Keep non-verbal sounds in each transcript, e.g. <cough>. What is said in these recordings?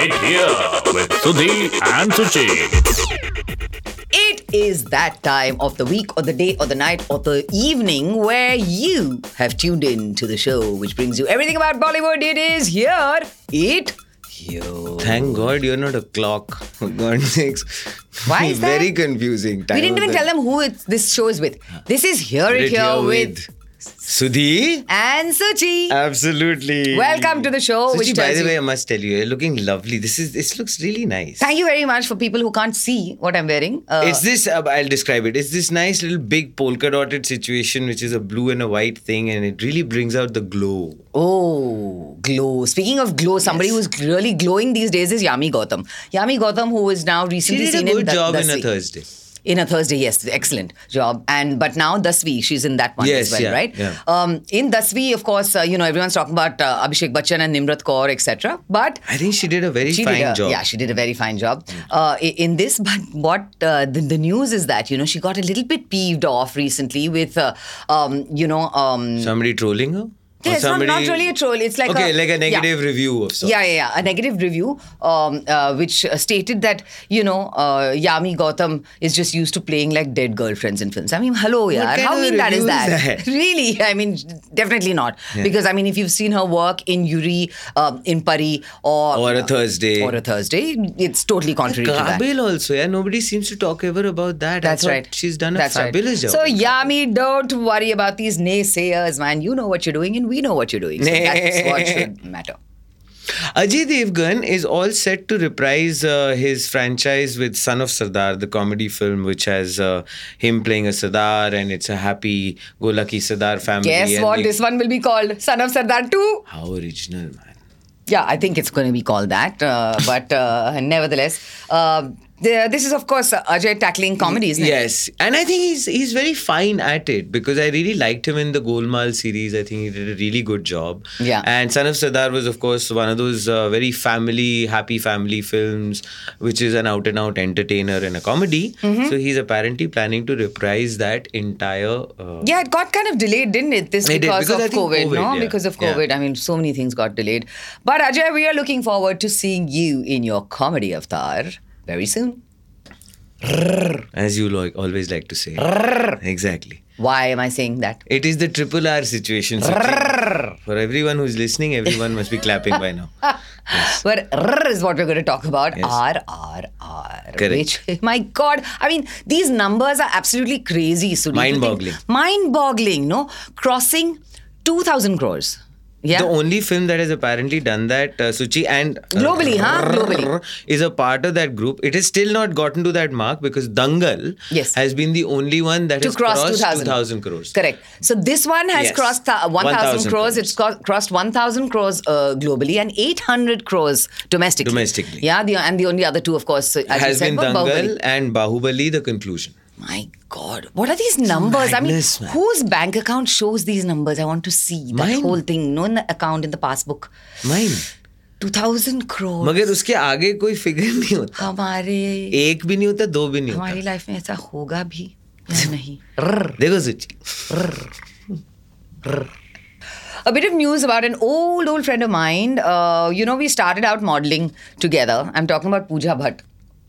Hit here with Sudhi and Suchi. It is that time of the week or the day or the night or the evening where you have tuned in to the show which brings you everything about Bollywood. It is here. It here. Thank God you're not a clock. Oh God <laughs> God's sakes. Why is that? Very confusing. Time We didn't even tell them who it's, this show is with. This is Hear It Here with Sudhi. and Suchi. Absolutely. Welcome to the show, Suchi, which by the way, I must tell you, you're looking lovely. This is this looks really nice. Thank you very much for people who can't see what I'm wearing. Uh, it's this, uh, I'll describe it. It's this nice little big polka dotted situation, which is a blue and a white thing, and it really brings out the glow. Oh, glow. Speaking of glow, somebody who's really glowing these days is Yami Gautam. Yami Gautam, who is now She recently did a seen good the, job the in a Thursday. In a Thursday, yes, excellent job. And but now Dasvi, she's in that one Yes, as well, yeah, right? yeah. Um, in Dasvi, of course, uh, you know everyone's talking about uh, Abhishek Bachchan and Nimrat Kaur, etc. But I think she did a very she fine a, job. Yeah, she did a very fine job uh, in this. But what uh, the, the news is that you know she got a little bit peeved off recently with uh, um, you know um, Somebody trolling her? Yeah, it's not, not really a troll. It's like okay, a, like a yeah. negative review of sorts. Yeah, yeah, yeah. A negative review, um, uh, which uh, stated that you know uh, Yami Gautam is just used to playing like dead girlfriends in films. I mean, hello, yeah. How mean that is that? that? <laughs> really? I mean, definitely not. Because I mean, if you've seen her work in Uri, um, in Pari, or Or a Thursday. or a Thursday, it's totally contrary to that. Kabil also, yeah. Nobody seems to talk ever about that. That's right. She's done a That's right. fabulous job. So Yami, don't worry about these naysayers, man. You know what you're doing, and we know what you're doing. So <laughs> that's what should matter. Ajay Devgan is all set to reprise uh, his franchise with Son of Sardar, the comedy film, which has uh, him playing a Sardar, and it's a happy-go-lucky Sardar family. Guess what? they- This one will be called Son of Sardar 2. How original, man. Yeah, I think it's going to be called that. Uh, but uh, <laughs> nevertheless, uh, this is, of course, uh, Ajay tackling comedy, isn't it? Yes, and I think he's he's very fine at it because I really liked him in the Golmaal series. I think he did a really good job. Yeah. And Son of Sardar was, of course, one of those uh, very family, happy family films, which is an out and out entertainer and a comedy. Mm-hmm. So he's apparently planning to reprise that entire. Uh, Yeah, it got kind of delayed, didn't it? This It because, because of COVID, COVID, no? yeah. Because of Yeah. COVID. I mean, so many things got delayed. But Ajay, we are looking forward to seeing you in your comedy avatar very soon. As you like, always like to say. exactly. Why am I saying that? It is the triple R situation. For everyone who's listening, everyone must be clapping by now. <laughs> But R is what we're going to talk about. Yes. R, R, R. Correct. Which, my God, I mean, these numbers are absolutely crazy. Sudhi, to think- Mind-boggling. Mind-boggling, no? Crossing 2,000 crores. Yeah. The only film that has apparently done that, uh, Suchi, and Globally, huh? Globally. is a part of that group. It has still not gotten to that mark because Dangal Yes. has been the only one that to has cross crossed 2000. 2000 crores. Correct. So this one has Yes. crossed th- 1000 1,000 crores. crores. It's co- crossed 1000 crores uh, globally and 800 crores domestically. Domestically. Yeah, the, and the only other two, of course, as you said, been were Bahubali. Dangal and Bahubali, the conclusion. My God, what are these numbers? madness, I mean, man. whose bank account shows these numbers? I want to see that Mine. whole thing. No, in the account in the passbook. Mine. 2000 crores. मगर उसके आगे कोई figure नहीं होता हमारे एक भी नहीं होता दो भी नहीं हमारी होता लाइफ में ऐसा होगा भी <laughs> या नहीं रर, देखो सुची A bit of news about an old, old friend of mine. Uh, you know, we started out modeling together. I'm talking about Pooja Bhatt.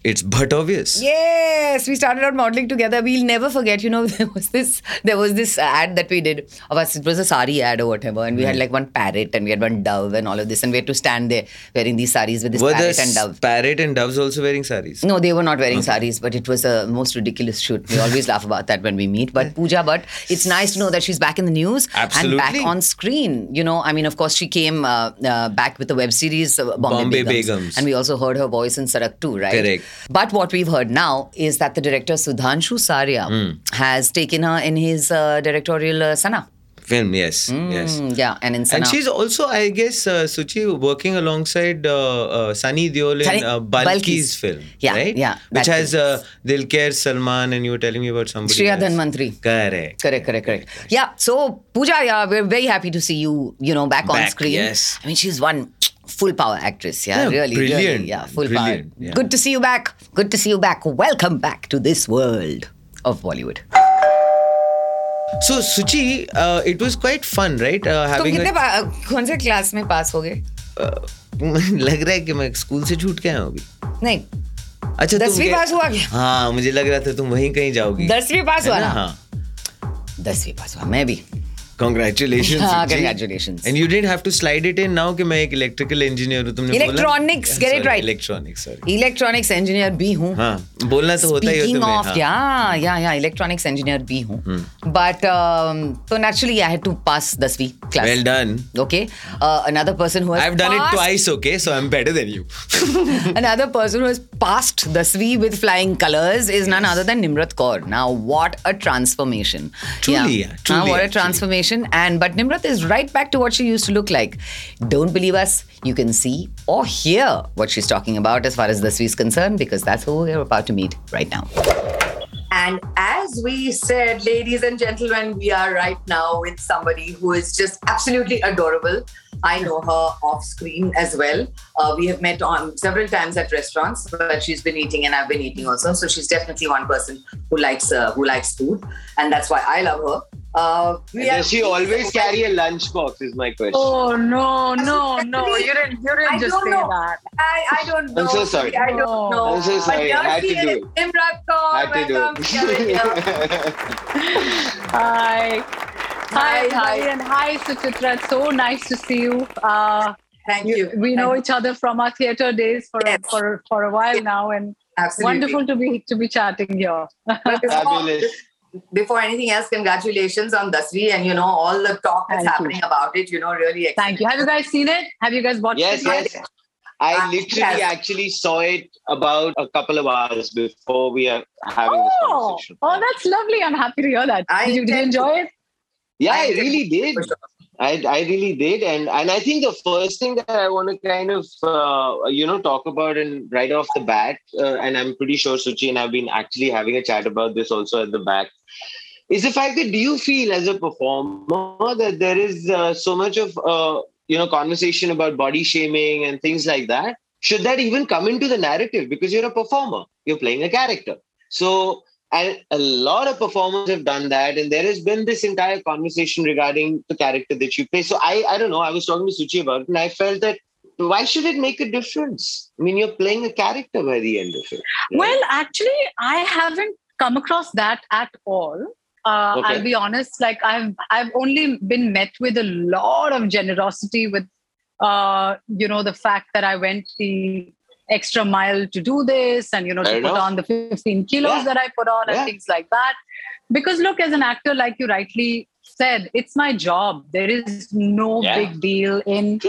it's but obvious Yes, we started out modeling together. We'll never forget. You know, <laughs> there was this there was this ad that we did of us. It was a sari ad or whatever, and we had like one parrot and we had one dove and all of this, and we had to stand there wearing these saris with this were parrot and dove. parrot and doves also wearing saris No, they were not wearing saris, but it was a most ridiculous shoot. We always laugh about that when we meet. But Pooja but it's nice to know that she's back in the news and back on screen. You know, I mean, of course, she came uh, uh, back with the web series uh, Bombay, Bombay Begums. Begums. and we also heard her voice in Sadak too, right? Correct. But what we've heard now is that the director Sudhanshu Saria Hmm. has taken her in his uh, directorial uh, Sana. film yes yes Mm, yeah, and in Sana. And she's also, I guess, uh, Suchi working alongside uh, uh, Sunny Deol in Sunny- uh, Balki's Balki's. film, Yeah, right? yeah, Which has uh, Dulquer Salmaan, and you were telling me about somebody. Shreya else. Dhanwanthary. Correct. Correct, correct, correct. Yeah. So Pooja, yeah, we're very happy to see you, you know, back, on screen. yes. I mean, she's one full power actress. Yeah, Yeah, really, brilliant, really, yeah, full brilliant, power. yeah. Good to see you back. Good to see you back. Welcome back to this world of Bollywood. So Suchi, uh, it was quite fun, right? Uh, having तुम कितने पा- कौन से class में पास हो गए लग रहा है कि मैं स्कूल से छूट के आया हूँ अभी नहीं अच्छा दसवीं पास हुआ क्या? हाँ मुझे लग रहा था तुम वहीं कहीं जाओगी दसवीं पास हुआ ना हाँ दसवीं पास हुआ मैं भी Congratulations. हाँ, Suchi. congratulations. And you didn't have to slide it in now कि मैं एक इलेक्ट्रिकल इंजीनियर हूँ तुमने Electronics, get it right. Electronics sorry electronics engineer भी हूँ हाँ बोलना तो होता ही है Speaking तुम्हें of, हाँ. yeah, yeah, yeah, electronics engineer भी हूँ. But um, so naturally, I had to pass दसवीं class. Well done. Okay. Uh, another person who has I've done it passed- twice, okay? So I'm better than you. <laughs> Another person who has passed Dasvi with flying colors is none other than Nimrat Kaur. Now, what a transformation! Truly, yeah, Now, truly, what a actually. transformation! And but Nimrat is right back to what she used to look like. Don't believe us? You can see or hear what she's talking about as far as Dasvi is concerned, because that's who we're about to meet right now. And as we said, ladies and gentlemen, we are right now with somebody who is just absolutely adorable. I know her off screen as well. Uh, we have met on several times at restaurants, but she's been eating and I've been eating also. So she's definitely one person who likes uh, who likes food, and that's why I love her. Uh, we Does she always carry a lunchbox? Is my question. Oh no, no, no! <laughs> You didn't, you didn't I just don't say know. that. I, I don't know. I'm so sorry. I don't know. I'm so sorry. But I had to do is it. Nimrat Kaur. Had to do Welcome to it. <laughs> Hi, hi, Hi, hi, hi. and hi, Suchitra. It's so nice to see you. Uh, Thank you. we know Thank each other from our theater days for Yes. for for a while now, and Absolutely. wonderful to be to be chatting here. <laughs> Before, Fabulous. before anything else, congratulations on Dasvi and you know all the talk that's Thank you. happening about it. You know, really. Excellent. Thank you. Have you guys seen it? Have you guys watched Yes, it? yet? yes. I Uh, literally yes. actually saw it about a couple of hours before we are having this Oh, conversation. oh, that's lovely. I'm happy to hear that. I Did you, did you intend to. enjoy it? Yeah, I really did. I, I really did, and and I think the first thing that I want to kind of uh, you know talk about and right off the bat, uh, and I'm pretty sure Suchi and I've been actually having a chat about this also at the back, is the fact that do you feel as a performer that there is uh, so much of uh, you know conversation about body shaming and things like that? Should that even come into the narrative? Because you're a performer, you're playing a character, so and a lot of performers have done that and there has been this entire conversation regarding the character that you play so i i don't know i was talking to suchi about it and i felt that why should it make a difference i mean you're playing a character by the end of it right? Well, actually, I haven't come across that at all. Uh, Okay. I'll be honest. Like I've I've only been met with a lot of generosity with, uh, you know, the fact that I went the extra mile to do this and you know Fair to put on the 15 kilos Yeah. that I put on Yeah. and things like that. Because look, as an actor, like you rightly said, it's my job. There is no Yeah. big deal in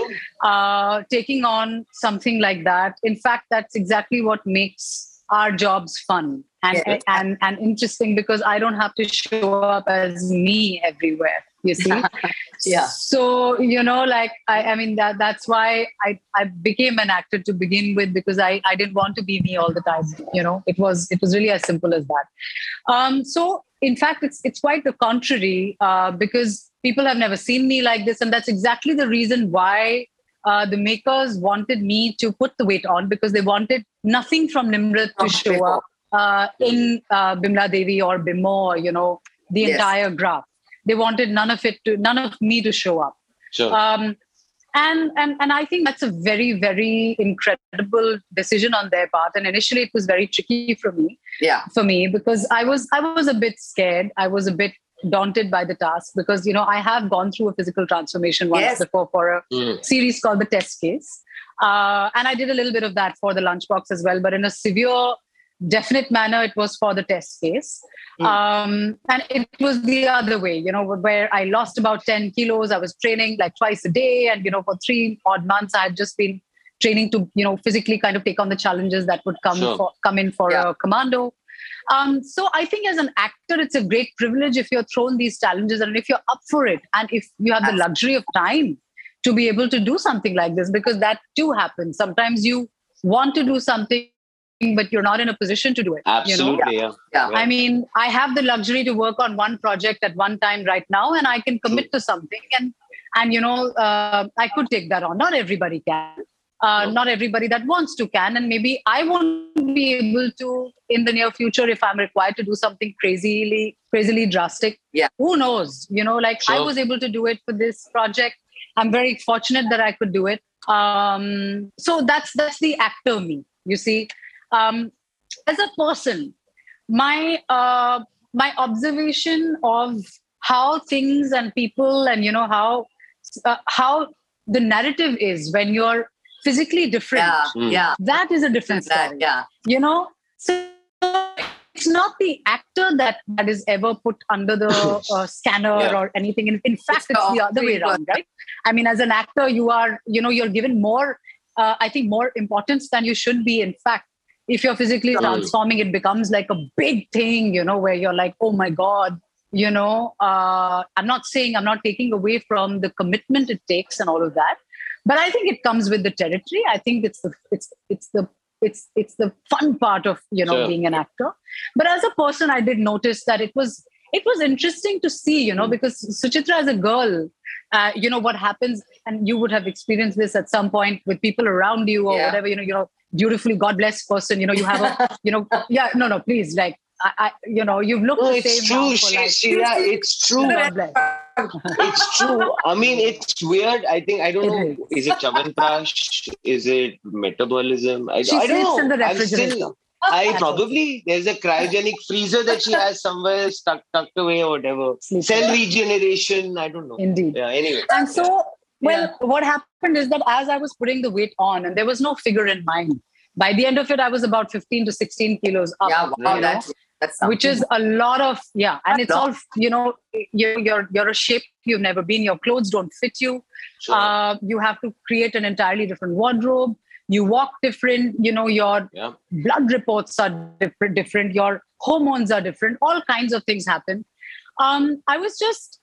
uh, taking on something like that. In fact, that's exactly what makes our jobs fun and, Yeah. and and interesting because I don't have to show up as me everywhere. You see, <laughs> Yeah. So you know, like I, I mean that that's why I I became an actor to begin with because I I didn't want to be me all the time. You know, it was it was really as simple as that. Um, so in fact, it's it's quite the contrary uh, because people have never seen me like this, and that's exactly the reason why uh, the makers wanted me to put the weight on because they wanted nothing from Nimrat to show up uh, in uh, Bimla Devi or Bimo, or, you know, the Yes. entire graph. They wanted none of it to, none of me to show up. sure Um, and and and I think that's a very very incredible decision on their part. And initially, it was very tricky for me Yeah. for me because I was I was a bit scared. I was a bit daunted by the task because you know I have gone through a physical transformation once Yes. before for a Mm. series called The Test Case, uh, and I did a little bit of that for the lunchbox as well. But in a severe, definite manner, it was for the test case. Mm. Um, and it was the other way, you know, where I lost about 10 kilos. I was training like twice a day. And, you know, for three odd months, I had just been training to, you know, physically kind of take on the challenges that would come Sure. for come in for Yeah. a commando. Um, so I think as an actor, it's a great privilege if you're thrown these challenges and if you're up for it and if you have the luxury of time to be able to do something like this, because that too happens. Sometimes you want to do something, but you're not in a position to do it. You know? absolutely yeah, Yeah. I mean, I have the luxury to work on one project at one time right now, and I can commit to something. And and you know, uh, I could take that on. Not everybody can. Uh, No. Not everybody that wants to can, and maybe I won't be able to in the near future if I'm required to do something crazily, crazily drastic. Yeah. Who knows? You know, like I was able to do it for this project. I'm very fortunate that I could do it. Um, so that's that's the actor me. You see, um, as a person, my uh, my observation of how things and people and you know how uh, how the narrative is when you're physically different. Yeah, Mm. yeah. That is a different That, story yeah. you know so it's not the actor that that is ever put under the <coughs> uh, scanner Yeah. or anything in, in fact It's it's, the the other way around right i mean as an actor you are you know you're given more uh, i think more importance than you should be in fact if you're physically Mm. transforming it becomes like a big thing you know where you're like oh my god you know uh, i'm not saying i'm not taking away from the commitment it takes and all of that but i think it comes with the territory i think it's the it's it's the it's it's the fun part of you know Sure. being an actor but as a person i did notice that it was it was interesting to see you know because suchitra as a girl uh, you know what happens and you would have experienced this at some point with people around you or Yeah. whatever you know you're a beautifully god bless person you know you have a <laughs> you know yeah no no please like I, I you know you've looked No, the it's same true. She, like she, yeah, it's true. god bless <laughs> It's true. I mean, it's weird. I think I don't It know. Is it Chavanprash? Is it metabolism? I, She I don't know. in the I'm refrigerator. still. I probably there's a cryogenic freezer that she has somewhere stuck tucked away or whatever. Sleeping. Cell regeneration. I don't know. indeed Yeah. Anyway. And so, well, Yeah. what happened is that as I was putting the weight on, and there was no figure in mind, by the end of it, I was about 15 to 16 kilos up. Yeah, wow, that's that's which is a lot of yeah, and That's it's all you know. You're you're you're a shape you've never been. Your clothes don't fit you. Sure. Uh, you have to create an entirely different wardrobe. You walk different. You know your yeah. blood reports are different, different your hormones are different all kinds of things happen um, i was just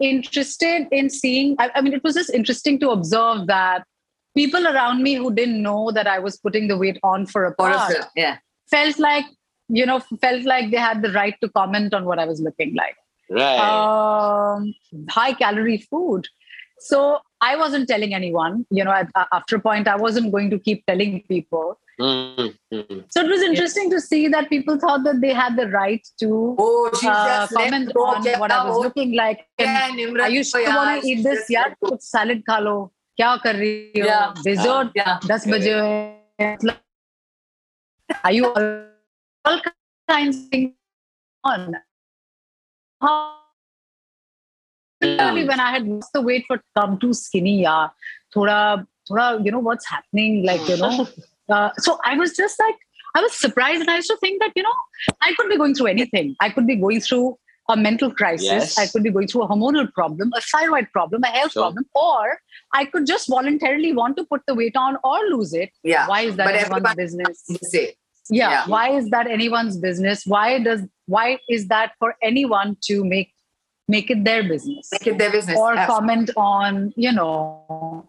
interested in seeing I, I mean it was just interesting to observe that people around me who didn't know that i was putting the weight on for a part yeah. felt like you know felt like they had the right to comment on what i was looking like Right. um, high calorie food. So I wasn't telling anyone, you know, at, after a point, I wasn't going to keep telling people. Mm, mm. So it was interesting to see that people thought that they had the right to Oh, she uh, just let comment go. on what I was Oh, looking like. And yeah, Nimrat, I used to yeah, want to she eat this, just yeah, let go. कुछ salad खा लो, क्या कर रही हो? Yeah. Dessert, Yeah. 10 बजे हुए। मतलब, Are you all, all kinds of things on? How Particularly when I had lost the weight for come too skinny, yeah. Thoda, thoda, you know what's happening, like you know. <laughs> Uh, so I was just like, I was surprised, and I used to think that you know, I could be going through anything. I could be going through a mental crisis. Yes. I could be going through a hormonal problem, a thyroid problem, a health Sure. problem, or I could just voluntarily want to put the weight on or lose it. Yeah. Why is that But anyone's business? Yeah, Yeah. why is that anyone's business why does why is that for anyone to make make it their business Make it their business. or Absolutely. comment on you know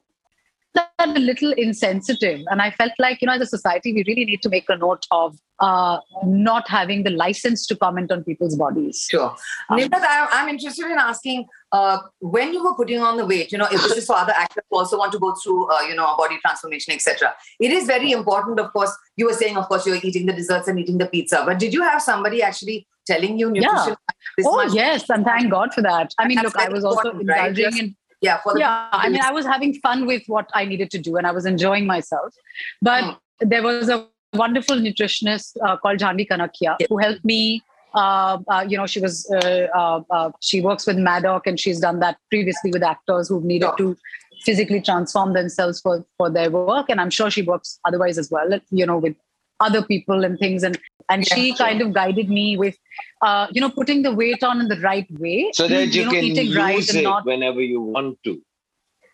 that a little insensitive and i felt like you know as a society we really need to make a note of uh, not having the license to comment on people's bodies Sure. Um, Nimrat, I, I'm interested in asking uh, when you were putting on the weight, you know, if this is for other actors who also want to go through, uh, you know, a body transformation, etc. It is very important, of course. You were saying, of course, you're eating the desserts and eating the pizza, but did you have somebody actually telling you nutrition? this oh much? yes and thank god for that i mean That's look i was also important, right? in Yeah, for the yeah i mean i was having fun with what i needed to do and i was enjoying myself. But Hmm. there was a wonderful nutritionist uh, called Janvi Kanakia who helped me uh, uh, you know she was uh, uh, uh, she works with Maddock and she's done that previously with actors who've needed to physically transform themselves for for their work. And i'm sure she works otherwise as well you know with other people and things and and Yeah, she sure. kind of guided me with uh, you know putting the weight on in the right way So that you, know, can eating use right and it not whenever you want to.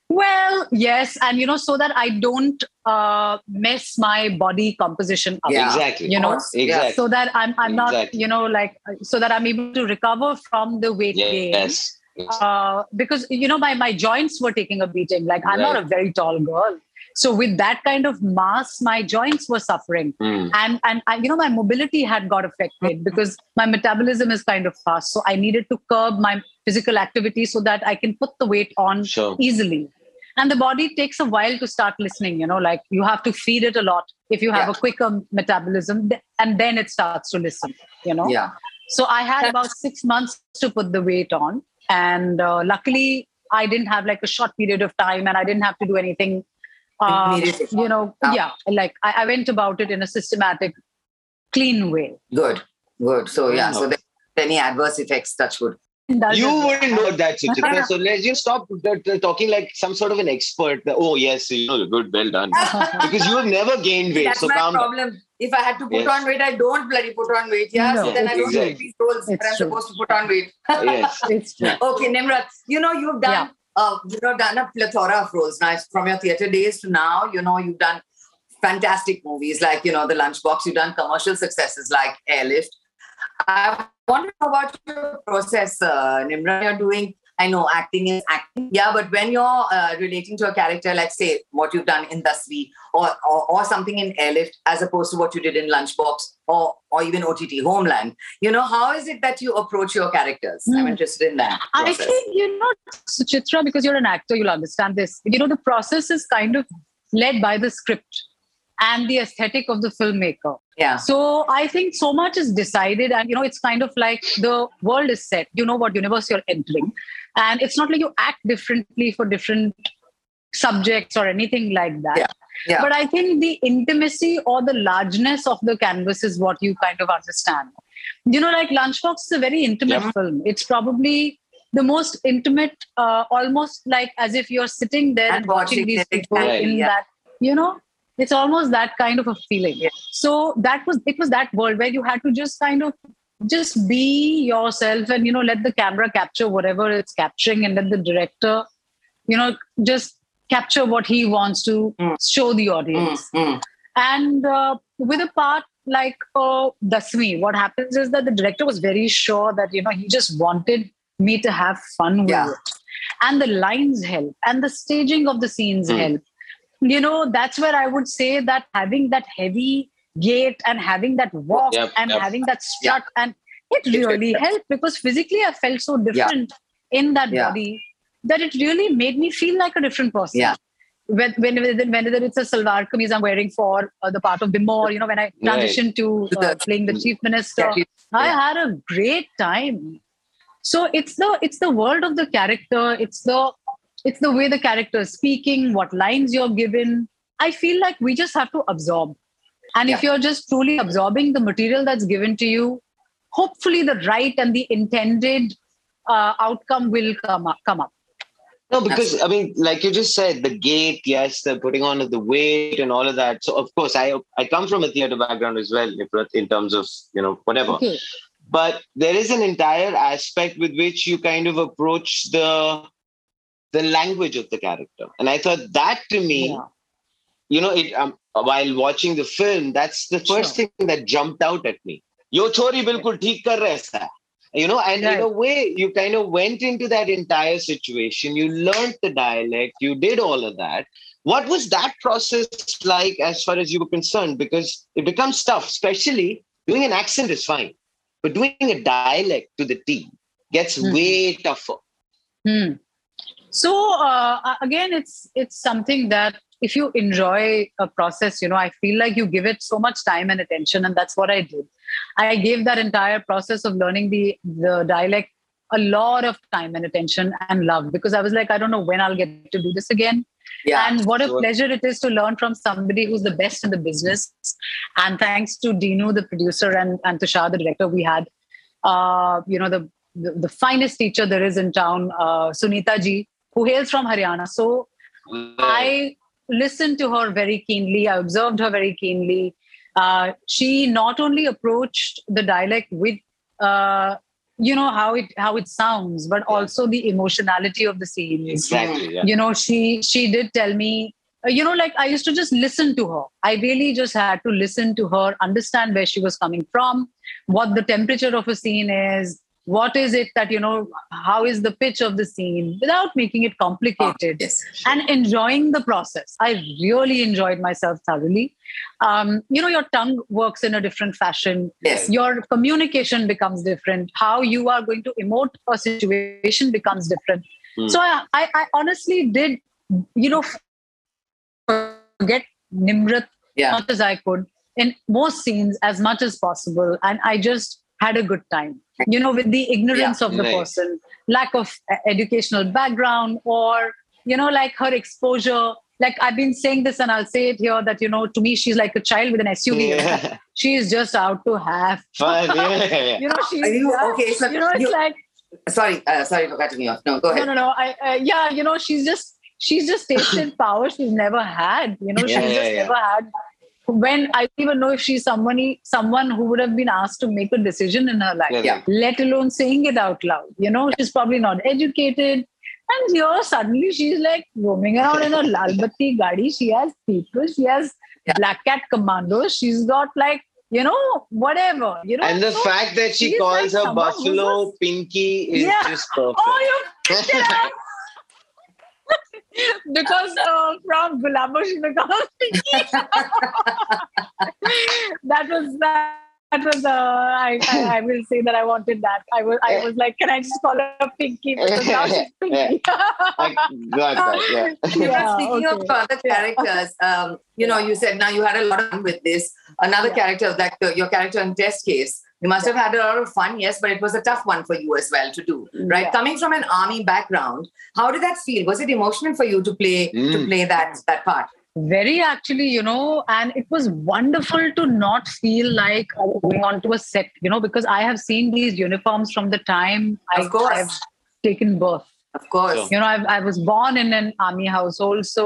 well, yes, and you know, so that I don't uh, mess my body composition up. Yeah. Exactly. You know, Exactly. So that I'm I'm not, Exactly. you know, like so that I'm able to recover from the weight gain. Yes. yes. Uh, because you know, my my joints were taking a beating. Like I'm not a very tall girl. So with that kind of mass, my joints were suffering Mm. and and I, you know my mobility had got affected because my metabolism is kind of fast so i needed to curb my physical activity so that i can put the weight on Sure. easily and the body takes a while to start listening you know like you have to feed it a lot if you have Yeah. a quicker metabolism and then it starts to listen you know Yeah. so i had about 6 months to put the weight on and uh, luckily i didn't have like a short period of time and i didn't have to do anything Um, you know, Ah. yeah, like I, I went about it in a systematic, clean way. Good, good. So yeah, so there any adverse effects, touch wood. Does You wouldn't know that, Suchitra. <laughs> so let's just stop t- t- talking like some sort of an expert. Oh, yes, you know, good, well done. <laughs> Because you have never gained weight. That's so my calm down. problem. If I had to put Yes. on weight, I don't bloody put on weight. Yeah, so No. then I don't Exactly. take these roles. But It's I'm true. supposed to put on weight. Yes. It's true. <laughs> Okay, Nimrat, you know you've done uh, you know done a plethora of roles now from your theater days to now. You know you've done fantastic movies like you know The Lunchbox. You've done commercial successes like Airlift. I wonder about your process, uh, Nimrat. You're doing. I know acting is acting, yeah, but when you're uh, relating to a character, like say what you've done in Dasvi or, or or something in Airlift, as opposed to what you did in Lunchbox or or even OTT Homeland, you know, how is it that you approach your characters? I'm Hmm. interested in that. I think you know, Suchitra, because you're an actor, you'll understand this. You know, the process is kind of led by the script and the aesthetic of the filmmaker. Yeah. So I think so much is decided, and you know, it's kind of like the world is set. You know what universe you're entering, and it's not like you act differently for different subjects or anything like that. Yeah. Yeah. But I think the intimacy or the largeness of the canvas is what you kind of understand. You know, like Lunchbox is a very intimate Yeah. film. It's probably the most intimate, uh, almost like as if you're sitting there And and, watching watching these people exactly, in yeah. that, you know, it's almost that kind of a feeling. Yeah. So that was it was that world where you had to just kind of just be yourself and you know let the camera capture whatever it's capturing and let the director you know just capture what he wants to Mm. show the Mm, audience mm. and uh, with a part like uh, Dasvi, what happens is that the director was very sure that you know he just wanted me to have fun with Yeah. it, and the lines help, and the staging of the scenes Hmm. help. You know, that's where I would say that having that heavy gait and having that walk Yep, and yep. having that strut and it It really helped. helped because physically I felt so different in that Yeah. body that it really made me feel like a different person Yeah. when, when, whether it's a salwar kameez I'm wearing for uh, the part of Bimor, you know, when I transitioned to To uh, playing the chief minister, Yeah. I had a great time. So it's the it's the world of the character. It's the it's the way the character is speaking, what lines you're given. I feel like we just have to absorb. And if you're just truly absorbing the material that's given to you, hopefully the right and the intended uh, outcome will come up. Come up. No, because I mean, like you just said, the gate, yes, the putting on of the weight and all of that. So of course, I I come from a theater background as well, if- in terms of you know whatever. Okay. But there is an entire aspect with which you kind of approach the the language of the character, and I thought that to me, Yeah. you know, it um, while watching the film, that's the first thing that jumped out at me. Yo chori bilkul theek kar raha. You know, and in a way, you kind of went into that entire situation. You learned the dialect. You did all of that. What was that process like as far as you were concerned? Because it becomes tough, especially doing an accent is fine, but doing a dialect to the T gets Mhm. way tougher. Hmm. So uh, again, it's it's something that if you enjoy a process, you know, I feel like you give it so much time and attention, and that's what I did. I gave that entire process of learning the the dialect a lot of time and attention and love because I was like, I don't know when I'll get to do this again. Yeah. And what a Sure. pleasure it is to learn from somebody who's the best in the business. And thanks to Dinu, the producer, and, and Tushar, the director, we had, uh, you know, the, the, the finest teacher there is in town, uh, Sunita ji, who hails from Haryana. So I listened to her very keenly. I observed her very keenly. Uh, she not only approached the dialect with, uh, you know, how it how it sounds, but Yeah. also the emotionality of the scenes exactly. Yeah. you know she she did tell me uh, you know like i used to just listen to her i really just had to listen to her understand where she was coming from what the temperature of a scene is what is it that you know how is the pitch of the scene without making it complicated yes. and enjoying the process. I really enjoyed myself thoroughly. Um, you know, your tongue works in a different fashion. Yes. Your communication becomes different. How you are going to emote a situation becomes different. Hmm. So I, I, I honestly did, you know, forget Nimrat Yeah. much as I could in most scenes as much as possible. And I just had a good time, you know, with the ignorance of the Right. person, lack of uh, educational background, or, you know, like her exposure like I've been saying this, and I'll say it here that you know, to me, she's like a child with an SUV. Yeah. She is just out to have. <laughs> Fun. Yeah, yeah, yeah. <laughs> You know, she's Are you- yeah, okay, so you know, it's you- like Sorry, uh, sorry for cutting you off. No, go ahead. no, no. No I, uh, yeah, you know, she's just she's just tasted power she's never had. You know, Yeah, she's yeah, just yeah. never had. When I don't even know if she's somebody, someone who would have been asked to make a decision in her life, Yeah. Let alone saying it out loud. You know, she's probably not educated. And here suddenly she's like roaming around in a <laughs> Lalbatti gadi. She has people, she has Yeah. black cat commandos. She's got like, you know, whatever. You know, And the so- fact that she calls like her buffalo Pinky is Yeah. just perfect. Oh, you <laughs> picked it up. Because uh, from Gulabo she becomes Pinky. that was that. That was uh, I, I I will say that I wanted that. I was I was like, can I just call her Pinky? Because now she's <laughs> Pinky. I got that. Yeah. <laughs> Yeah, Speaking of other characters, um, you know, you said now you had a lot of fun with this. Another Yeah. character, that the, your character in Test Case, you must have had a lot of fun, yes, but it was a tough one for you as well to do, right? Yeah. Coming from an army background, how did that feel? Was it emotional for you to play to Mm. play that that part? Very actually, you know, and it was wonderful to not feel like going on to a set, you know, because I have seen these uniforms from the time I, Of course. I've taken birth. Of course. Sure. you know I've, i was born in an army household so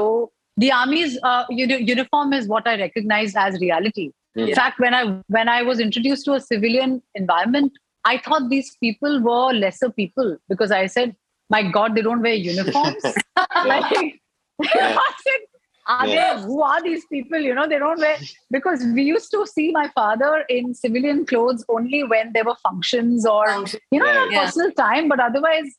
the army's uh, uni- uniform is what i recognize as reality in fact when i when i was introduced to a civilian environment i thought these people were lesser people because i said my god they don't wear uniforms <laughs> <laughs> like Yeah. <laughs> I said, are Yeah. they who are these people you know they don't wear because we used to see my father in civilian clothes only when there were functions or you know, Yeah, yeah. personal time, but otherwise,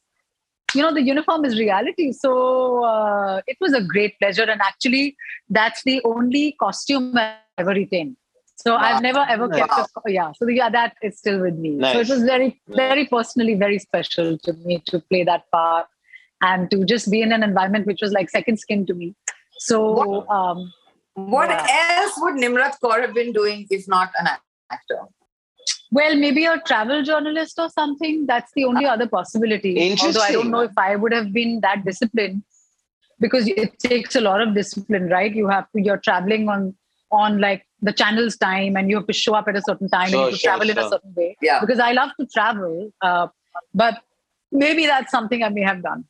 you know, the uniform is reality. So uh, it was a great pleasure. And actually, that's the only costume I ever retained. So Wow. I've never ever kept Wow. a, yeah. So yeah, that is still with me. So it was very, very personally very special to me to play that part and to just be in an environment which was like second skin to me. So um, What Yeah. else would Nimrat Kaur have been doing if not an actor? Well, maybe a travel journalist or something. That's the only other possibility. Although I don't know if I would have been that disciplined because it takes a lot of discipline, right? You have to, you're traveling on on like the channel's time and you have to show up at a certain time Sure, and you have to sure, travel in a certain way. Yeah. Because I love to travel. Uh, but maybe that's something I may have done.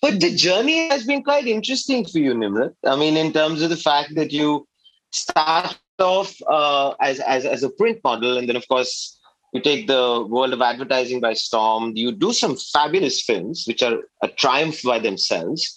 But the journey has been quite interesting for you, Nimrat. I mean, in terms of the fact that you start off uh, as, as, as a print model, and then, of course, you take the world of advertising by storm. You do some fabulous films, which are a triumph by themselves.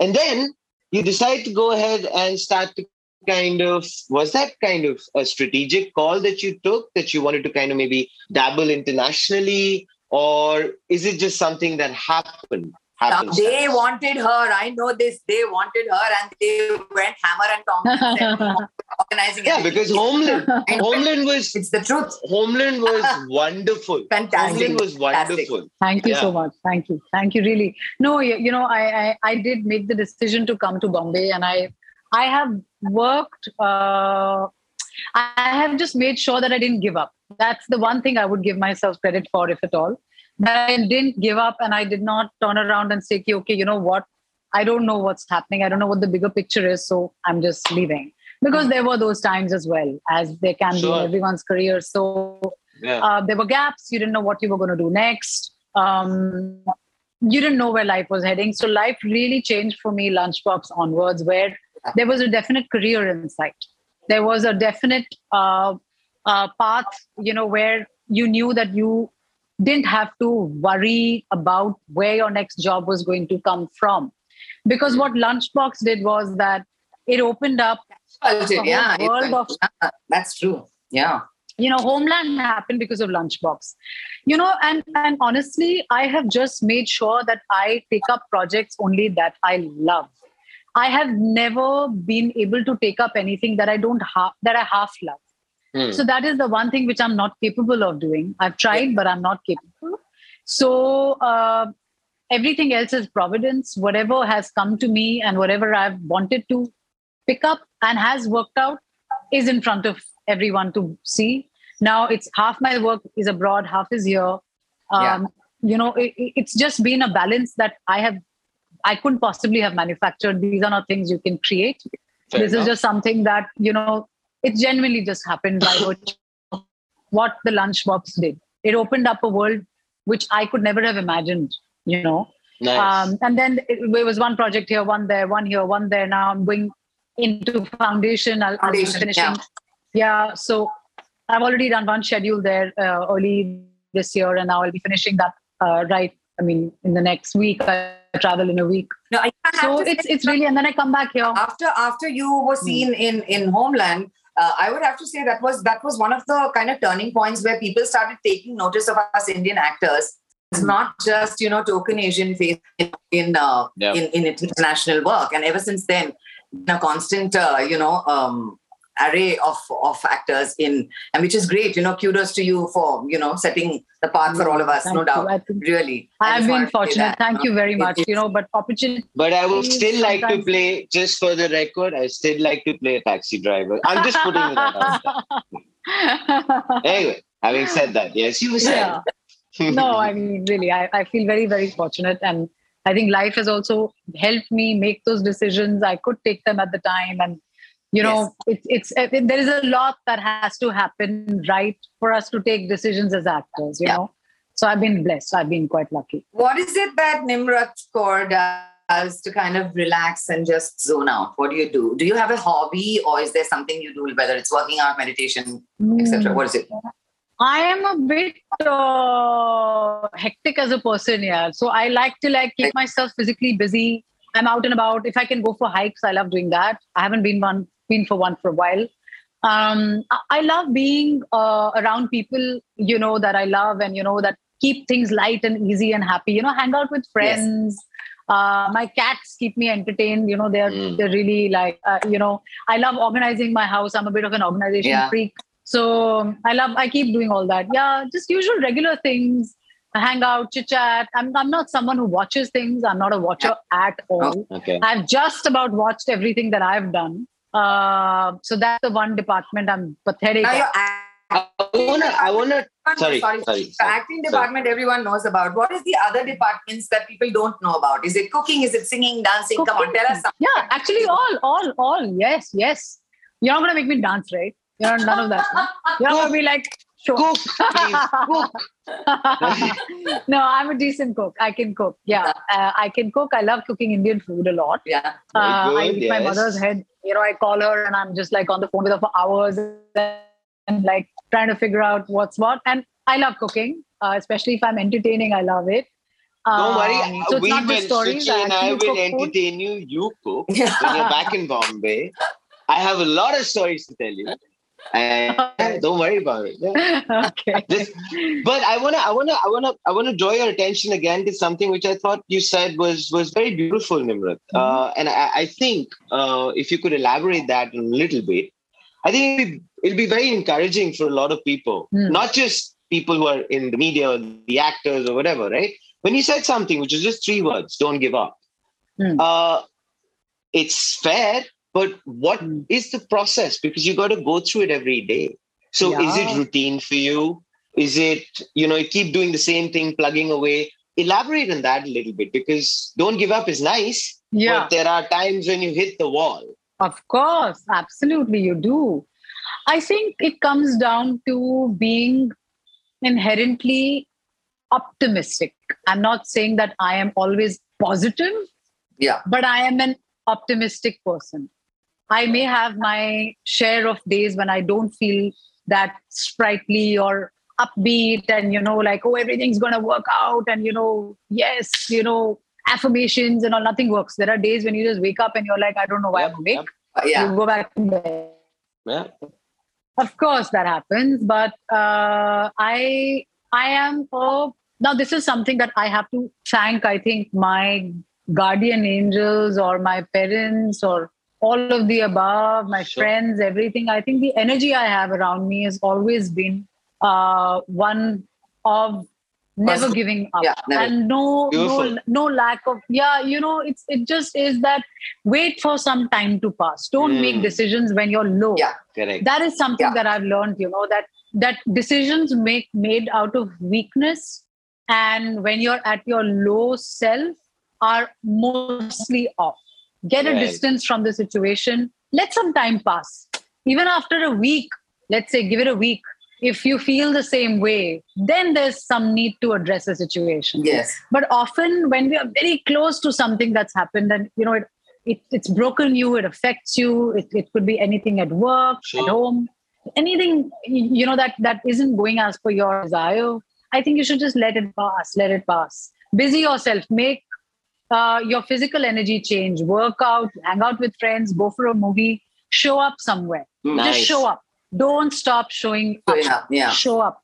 And then you decide to go ahead and start to kind of was that kind of a strategic call that you took that you wanted to kind of maybe dabble internationally or is it just something that happened Now, happens they wanted her. I know this. They wanted her, and they went hammer and tongs and said, <laughs> organizing. yeah everything. because homeland <laughs> homeland was it's the truth. homeland was <laughs> wonderful Fantastic. homeland was wonderful Thank you Yeah. so much. Thank you. Thank you. Really. No, you, you know, I, I I did make the decision to come to Bombay, and I I have worked. Uh, I have just made sure that I didn't give up. That's the one thing I would give myself credit for, if at all. That I didn't give up, and I did not turn around and say, "Okay, okay, you know what? I don't know what's happening. I don't know what the bigger picture is, so I'm just leaving." Because there were those times as well, as there can be in everyone's career. So yeah uh, there were gaps you didn't know what you were going to do next um, you didn't know where life was heading so life really changed for me lunchbox onwards where there was a definite career in sight. There was a definite uh, uh, path you know where you knew that you didn't have to worry about where your next job was going to come from. Because what lunchbox did was that it opened up whole yeah, it world went- yeah, that's true. Yeah. you know homeland happened because of lunchbox. You know and and honestly i have just made sure that i take up projects only that i love i have never been able to take up anything that i don't half that i half love. Hmm. so that is the one thing which i'm not capable of doing. I've tried but i'm not capable. So uh, everything else is providence. Whatever has come to me and whatever i've wanted to pick up and has worked out is in front of everyone to see. Now it's half my work is abroad half is here. Um, Yeah. you know it- it's just been a balance that i have I couldn't possibly have manufactured. These are not things you can create. Fair this enough. is just something that you know it genuinely just happened by <coughs> virtue of what the lunchbox did. It opened up a world which I could never have imagined. You know, Nice. um, and then it, it was one project here, one there, one here, one there. Now I'm going into foundation. I'll, I'll be Foundation, finishing. yeah. Yeah. So I've already done one schedule there uh, early this year, and now I'll be finishing that uh, right. I mean, in the next week, I travel in a week. No, I have So to it's it's really, and then I come back here. after after you were seen in in Homeland, uh, I would have to say that was that was one of the kind of turning points where people started taking notice of us Indian actors. It's not just you know token Asian face in in, uh, Yeah. in in international work, and ever since then, a constant uh, you know um, array of of actors in, and which is great. You know, kudos to you for you know setting the path for all of us, Thank no you. doubt. I think Really, I I've been wanted to say fortunate. that, Thank you very much. it's- You know, but opportunity. But I would still like to play, just for the record, I still like to play a taxi driver. I'm just putting it out there. <laughs> Anyway, having said that, yes, you were saying. Yeah. no, I <laughs> mean, really, I, I feel very, very fortunate. And I think life has also helped me make those decisions. I could take them at the time. And, you know, it's, it's, uh, there is a lot that has to happen right for us to take decisions as actors, you Yeah. know. So I've been blessed. I've been quite lucky. What is it that Nimrat Kaur does to kind of relax and just zone out? What do you do? Do you have a hobby or is there something you do, whether it's working out, meditation, etc.? Mm. What is it? I am a bit uh, hectic as a person, yeah. So I like to like keep myself physically busy. I'm out and about. If I can go for hikes, I love doing that. I haven't been one been for one for a while. Um, I, love being uh, around people, you know, that I love and you know that keep things light and easy and happy. You know, hang out with friends. Uh, my cats keep me entertained. You know, they're Mm. they're really like uh, you know. I love organizing my house. I'm a bit of an organization Yeah. freak. So I love, I keep doing all that. Yeah, just usual regular things. Hang out, chit chat. I'm, I'm not someone who watches things. I'm not a watcher at all. Okay. I've just about watched everything that I've done. Uh, so that's the one department I'm pathetic. Now, at. I wanna, I wanna, sorry, sorry, sorry, The sorry. acting department everyone knows about. What is the other departments that people don't know about? Is it cooking? Is it singing, dancing? Come on, tell us something. Yeah, actually, all, all, all. Yes, yes. You're not gonna make me dance, right? You're not, none of that. <laughs> You're not gonna be like, sure. Cook, please, cook. <laughs> no, I'm a decent cook. I can cook. Yeah, uh, I can cook. I love cooking Indian food a lot. Yeah. Very Uh, I good, eat my mother's head. You know, I call her and I'm just like on the phone with her for hours and like trying to figure out what's what. And I love cooking, uh, especially if I'm entertaining. I love it. Don't worry, Um, so it's we not will, just stories. Suchi and I actually will cook food. entertain you. You cook <laughs> when you're back in Bombay. I have a lot of stories to tell you. And <laughs> don't worry about it. Yeah. okay. This- but I wanna, I wanna, I wanna, I wanna draw your attention again to something which I thought you said was was very beautiful, Nimrat. Uh, and I, I think uh, if you could elaborate that a little bit, I think it'll be, it'll be very encouraging for a lot of people, Hmm. not just people who are in the media or the actors or whatever, right? When you said something which is just three words, don't give up. Hmm. Uh, it's fair, but what is Hmm. the process? Because you got to go through it every day. So is it routine for you? Is it, you know, you keep doing the same thing, plugging away? Elaborate on that a little bit because don't give up is nice, Yeah. but there are times when you hit the wall. Of course, absolutely, you do. I think it comes down to being inherently optimistic. I'm not saying that I am always positive, Yeah. but I am an optimistic person. I may have my share of days when I don't feel that sprightly or upbeat and, you know, like, oh, everything's going to work out. And, you know, yes, you know, affirmations and all, nothing works. There are days when you just wake up and you're like, I don't know why Yep, I'm awake. yep. Uh, yeah. You go back to bed. Yeah. Of course, that happens, but uh, I I am a now this is something that I have to thank. I think my guardian angels or my parents or all of the above, my Sure. friends, everything. I think the energy I have around me has always been uh, one of never giving up Yeah, never. and no no Beautiful. no lack of yeah you know it's it just is that wait for some time to pass don't make Mm. decisions when you're low Yeah. Correct. that is something Yeah. that i've learned you know that that decisions make made out of weakness and when you're at your low self are mostly off. Get a distance from the situation. Let some time pass. Even after a week, let's say, give it a week. If you feel the same way, then there's some need to address the situation. Yes. But often, when we are very close to something that's happened, and you know, it, it it's broken you, it affects you. It, it could be anything at work, Sure. at home, anything you know that that isn't going as per your desire. I think you should just let it pass. Let it pass. Busy yourself. Make uh, your physical energy change. Work out. Hang out with friends. Go for a movie. Show up somewhere. Nice. Just show up. Don't stop showing up. yeah, yeah. Show up.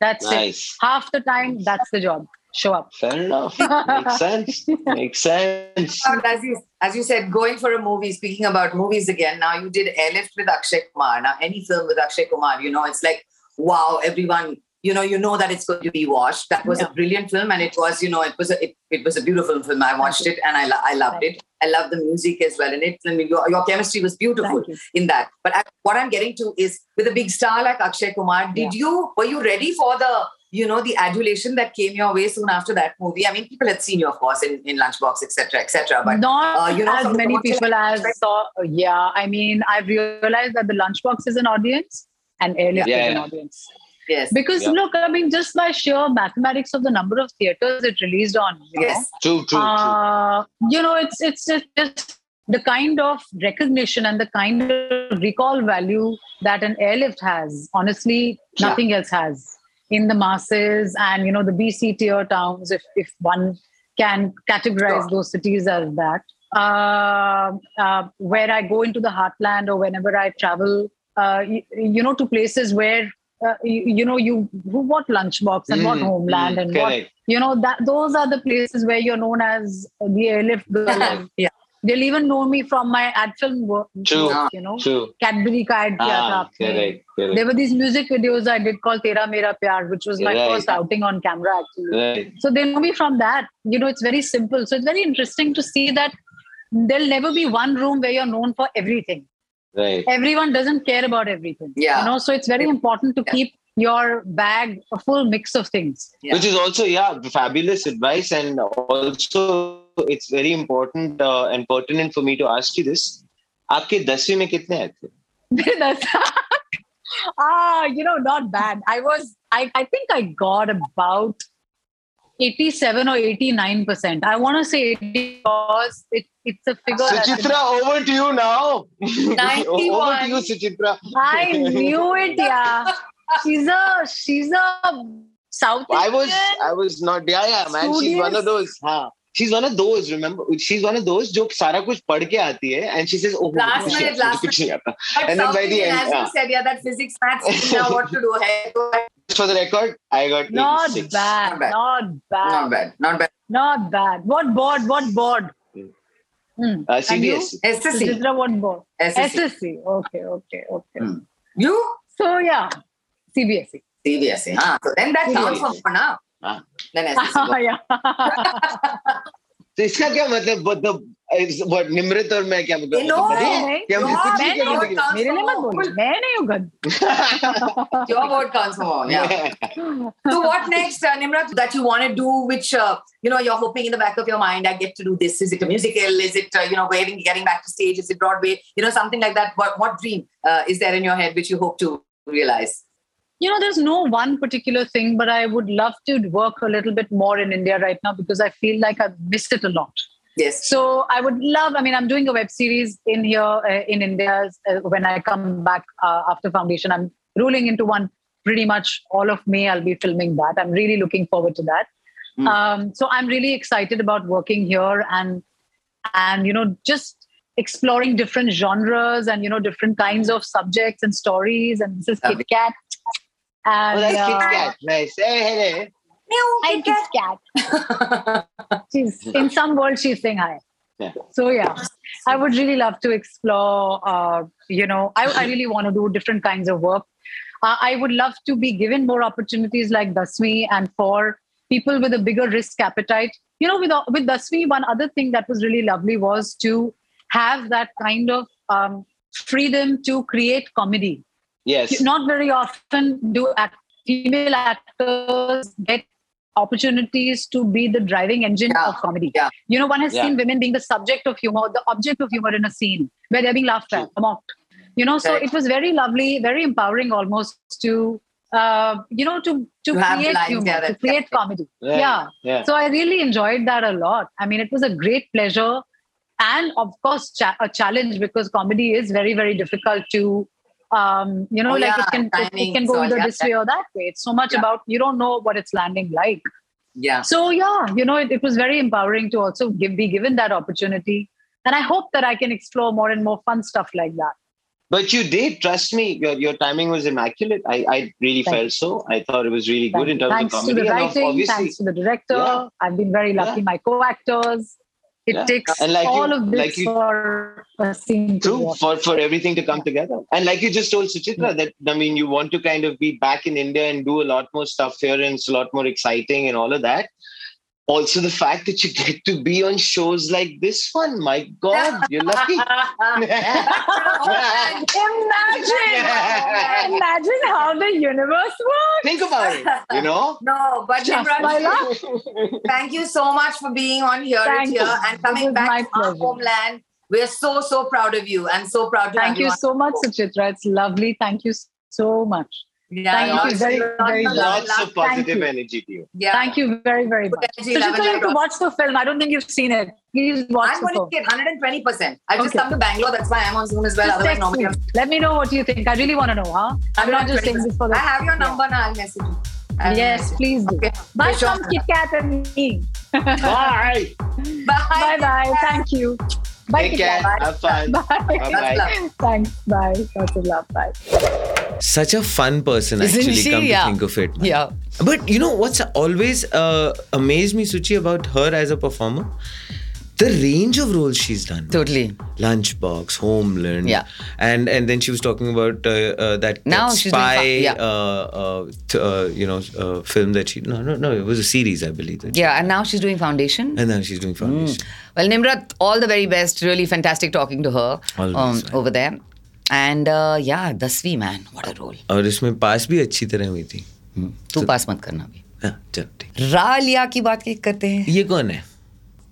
That's it. Nice. Half the time, that's the job. Show up. Fair enough. Makes <laughs> sense. Makes sense. As you, as you said, going for a movie, speaking about movies again, now you did Airlift with Akshay Kumar. Now, any film with Akshay Kumar, you know, it's like, wow, everyone, you know, you know that it's going to be watched. That was Yeah. a brilliant film. And it was, you know, it was a, it, it was a beautiful film. I watched it and I, I loved Thank it. I love the music as well in it. I mean, your, your chemistry was beautiful in that. But I, what I'm getting to is with a big star like Akshay Kumar, did you, were you ready for the, you know, the adulation that came your way soon after that movie? I mean, people had seen you, of course, in, in Lunchbox, etc., etc. But not uh, you know, as many people as aspect- saw. Yeah, I mean, I've realized that the lunchbox is an audience and airlift Yeah, is an audience. Yes, Because Yeah. look, I mean, just by sheer mathematics of the number of theaters it released on, you yes, True, true, true. know, uh, you know, it's it's just, just the kind of recognition and the kind of recall value that an airlift has. Honestly, Yeah. nothing else has in the masses and you know the BC tier towns. If if one can categorize Sure. those cities as that. Uh, uh, where I go into the heartland or whenever I travel, uh, you, you know, to places where uh, you, you, know you who what lunchbox and mm, what mm-hmm. homeland mm, and correct. what you know that those are the places where you're known as the airlift <laughs> girl. Yeah. They'll even know me from my ad film work true, ah, you know. true. cadbury ka ad ah, tha correct, correct. there were these music videos i did called tera mera pyar which was my right. first outing on camera actually. Right. so they know me from that. You know it's very simple. So it's very interesting to see that there'll never be one room where you're known for everything Right. Everyone doesn't care about everything. Yeah. You know, so it's very important to Yeah. keep your bag a full mix of things. Yeah. Which is also, yeah, fabulous advice. And also, it's very important uh, and pertinent for me to ask you this. आपके दसवीं में कितने आए थे <laughs> That's ah, you know, not bad. I was, I, I think I got about 87 or 89 percent. I want to say 80 because it, it's a figure. Suchitra, over to you now. 91. over to you, Suchitra. I knew it, yeah. She's a, she's a South I was, I was not. Yeah, yeah, man. She's one of those. हाँ. She's one of those. Remember, she's one of those जो सारा कुछ पढ़ के आती है, and she says, "Oh, Last कुछ minute, last कुछ नहीं आता." But And then by the end, as yeah. you said, yeah, that physics, maths, you know what to do. Hey. For the record, I got Not bad, Not bad. not bad, Not bad, not bad. not bad. What board? What board? Hmm. Uh, And you? CBSE. SSC. Suchitra, what board? SSC. SSC. Okay, okay, okay. Hmm. You? So yeah, CBSE. CBSE. Ah, so then that counts for CBSE. now. Ah. Then SSC. <laughs> yeah. <laughs> तो इसका क्या मतलब मतलब निमृत और मैं क्या मतलब मेरे लिए मत. बोलो मैं नहीं हूँ गध में? Your vote counts for more. Yeah. So what next, uh, Nimrat, that you want to do, which, uh, you know, you're hoping in the back of your mind, I get to do this. Is it a musical? Is it, uh, you know, getting, getting back to stage? Is it Broadway? You know, something like that. What, what dream uh, is there in your head which you hope to realize? You know, there's no one particular thing, but I would love to work a little bit more in India right now because I feel like I've missed it a lot. Yes. So I would love. I mean, I'm doing a web series in here uh, in India uh, when I come back uh, after foundation. I'm rolling into one pretty much all of May. I'll be filming that. I'm really looking forward to that. Mm. Um, so I'm really excited about working here and and you know just exploring different genres and you know different kinds of subjects and stories. And this is. Kit Kat. And Oh, that's Kit uh, Kat. Nice. Hey, hey, hey. Hi, Kit Kat. <laughs> she's in some world she's saying hi. Yeah. So yeah, I would really love to explore. Uh, you know, I, I really want to do different kinds of work. Uh, I would love to be given more opportunities like Dasvi and for people with a bigger risk appetite. You know, with with Dasvi, one other thing that was really lovely was to have that kind of um, freedom to create comedy Yes. not very often do act, female actors get opportunities to be the driving engine Yeah. of comedy. Yeah. You know, one has Yeah. seen women being the subject of humor, the object of humor in a scene where they're being laughed at, mocked. You know, so it was very lovely, very empowering almost to, uh, you know, to to, create humor, to create comedy. Yeah, yeah. yeah. So I really enjoyed that a lot. I mean, it was a great pleasure and of course cha- a challenge because comedy is very very difficult to um you know Oh, like yeah, it can it, it can go so either yeah, this way or that way it's so much Yeah. about you don't know what it's landing like Yeah. so yeah you know it, it was very empowering to also give, be given that opportunity and i hope that i can explore more and more fun stuff like that But you did, trust me, your, your timing was immaculate. I, I really Thank felt so. I thought it was really good in terms thanks of to comedy. the and ob- writing thanks to the director i've been very lucky my co-actors it Yeah. takes And like you- all of this like you- for a scene to True for, for everything to come together. And like you just told Suchitra, that I mean, you want to kind of be back in India and do a lot more stuff here, and it's a lot more exciting and all of that. Also, the fact that you get to be on shows like this one, my God, you're lucky. <laughs> Imagine, imagine how the universe works. Think about it, you know? <laughs> No, but Just Nimrat, my luck. thank you so much for being on here, Thank here you. and coming back my to our homeland. We're so, so proud of you and so proud to Thank you so much, show. Suchitra. It's lovely. Thank you so much. Yeah, Thank lots- you very, very of much. love, Lots of positive you. energy to you. Yeah. Thank you very, very much. energy, love, Suchitra, and you have to watch the film. I don't think you've seen it. Please watch I'm going to film. see it 120%. I've just Okay. come to Bangalore. That's why I'm on Zoom as well. Just Otherwise, normally me. I'm Let me know what you think. I really want to know, huh? I'm not just saying this for the. I have your number now. I'll message you. I have Yes, message. please do. Okay. Buy Okay, some Kit Kat and me. <laughs> Bye. Bye bye. Thank you. Bye, Take care. Kat. Have fun. <laughs> Bye. Bye-bye. Thanks. Bye. Lots of love. Bye. Such a fun person, Isn't actually, she? come Yeah. to think of it. Yeah. But you know what's always uh, amazed me, Suchi, about her as a performer? The range of roles she's done. Totally. Lunchbox, Homeland. Yeah. And and then she was talking about uh, uh, that, Now that she's doing spy, fun- yeah. uh, uh, t- uh, you know, uh, film that she. No, no, no. It was a series, I believe. That she- Yeah, and now she's doing foundation. And now she's doing foundation. Well, Nimrat, all the very best. Really fantastic talking to her Always, um, man. over there. And uh, yeah, Dasvi man, what a role. और इसमें पास भी अच्छी तरह हुई थी तू पास मत करना भी हाँ, चलो ठीक रालिया की बात की करते हैं ये कौन है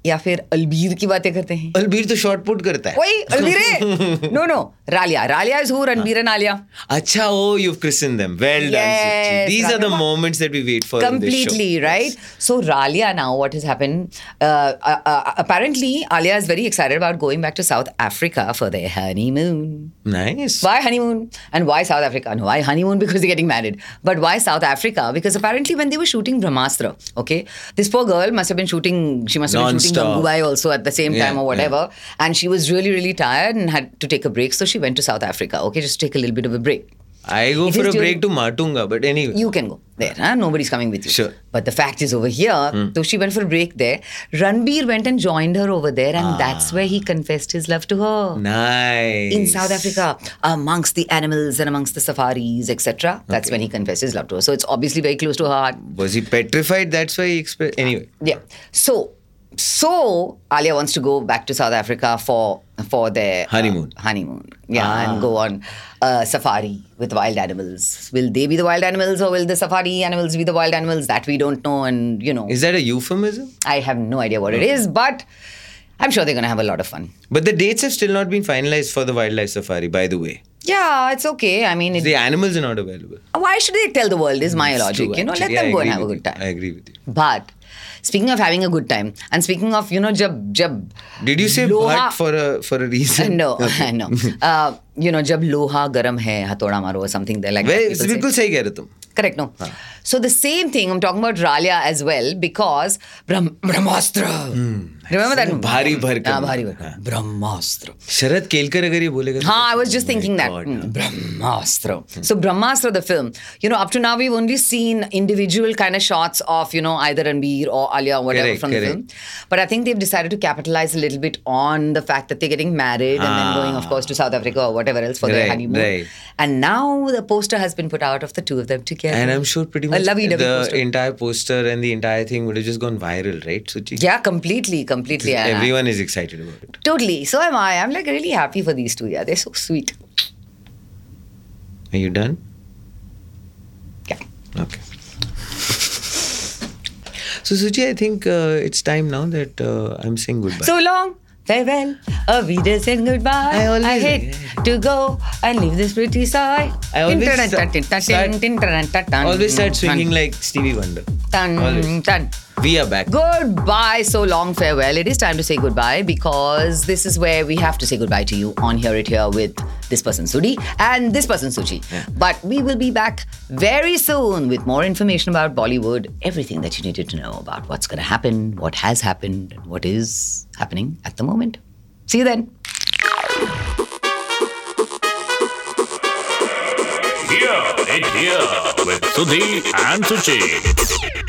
या फिर अलबीर की बातें करते हैं? अलबीर तो शॉर्ट पुट करता है। वही अलबीर no no <laughs> Ralia. Ralia is who? Ranbir and Alia. Acha, oh, you've christened them. Well yes, done, Suchi. These are the moments that we wait for. Completely, right? Yes. So, Ralia now, what has happened? Uh, uh, uh, apparently, Alia is very excited about going back to South Africa for their honeymoon. Nice. Why honeymoon? And why South Africa? No, why honeymoon? <laughs> Because they're getting married. But why South Africa? Because apparently, when they were shooting Brahmastra, okay, this poor girl must have been shooting, she must have Non-stop. been shooting Gangubai also at the same yeah, time or whatever. Yeah. And she was really, really tired and had to take a break. So, she went to south africa okay just take a little bit of a break I go It for a break to Matunga, but anyway. you can go there. Huh? Nobody's coming with you. Sure. But the fact is, over here, so she went for a break there. Ranbir went and joined her over there, and Ah. that's where he confessed his love to her. nice. In South Africa, amongst the animals and amongst the safaris, etc. That's when he confessed his love to her. So it's obviously very close to her heart. Was he petrified? That's why he expressed. Anyway. Yeah. So, so Alia wants to go back to South Africa for for their uh, Honeymoon. honeymoon. Yeah, Ah. and go on a safari with wild animals. Will they be the wild animals, or will the safari animals be the wild animals? That we don't know. And you know, Is that a euphemism? I have no idea what it is, but I'm sure they're gonna have a lot of fun. But the dates have still not been finalized for the wildlife safari, by the way. Yeah, it's okay. I mean, it, The animals are not available. why should they tell the world? Is my It's logic. true, you know, let actually. them go and have a good time. I agree with you. But speaking of having a good time, and speaking of you know, jab jab Did you say Loha- but for a for a reason? no, <laughs> <laughs> no. Uh, you know, जब लोहा गरम है हथौड़ा मारो or something there like Well, that. people say. बिल्कुल सही कह रहे तुम. Correct, no. So the same thing, I'm talking about Ralia as well because Brahm, Brahmastra. Hmm. Remember that? Bhari Bharkam. Ah, yeah, Bhari Bharkam. Brahmastra. Sharad Kelkar agar ye bolega. Haan, I was just oh thinking that. God. Hmm. Brahmastra. So Brahmastra, the film. You know, up to now we've only seen individual kind of shots of, you know, either Ranbir or Alia or whatever correct, from correct. the film. But I think they've decided to capitalize a little bit on the fact that they're getting married ah. and then going, of course, to South Africa or whatever else for right, their honeymoon. Right. And now the poster has been put out of the two of them together. And I'm sure pretty much much the poster. entire poster and the entire thing would have just gone viral, right, Suchi? Yeah, completely, completely. Everyone is excited about it. Totally. So am I. I'm like really happy for these two. Yeah, they're so sweet. Are you done? Yeah. Okay. So, Suchi, I think uh, it's time now that uh, I'm saying goodbye. So long, farewell, a Wiedersehen, goodbye. I always- I hate to go and leave this pretty side. I always start- Always start swinging like Stevie Wonder. always. Dun. We are back. Goodbye, so long, farewell. It is time to say goodbye because this is where we have to say goodbye to you on Hear It Here with this person, Sudhi, and this person, Suchi. But we will be back very soon with more information about Bollywood, everything that you needed to know about what's going to happen, what has happened, and what is happening at the moment. See you then. Hear, it here with Sudhi and Suchi.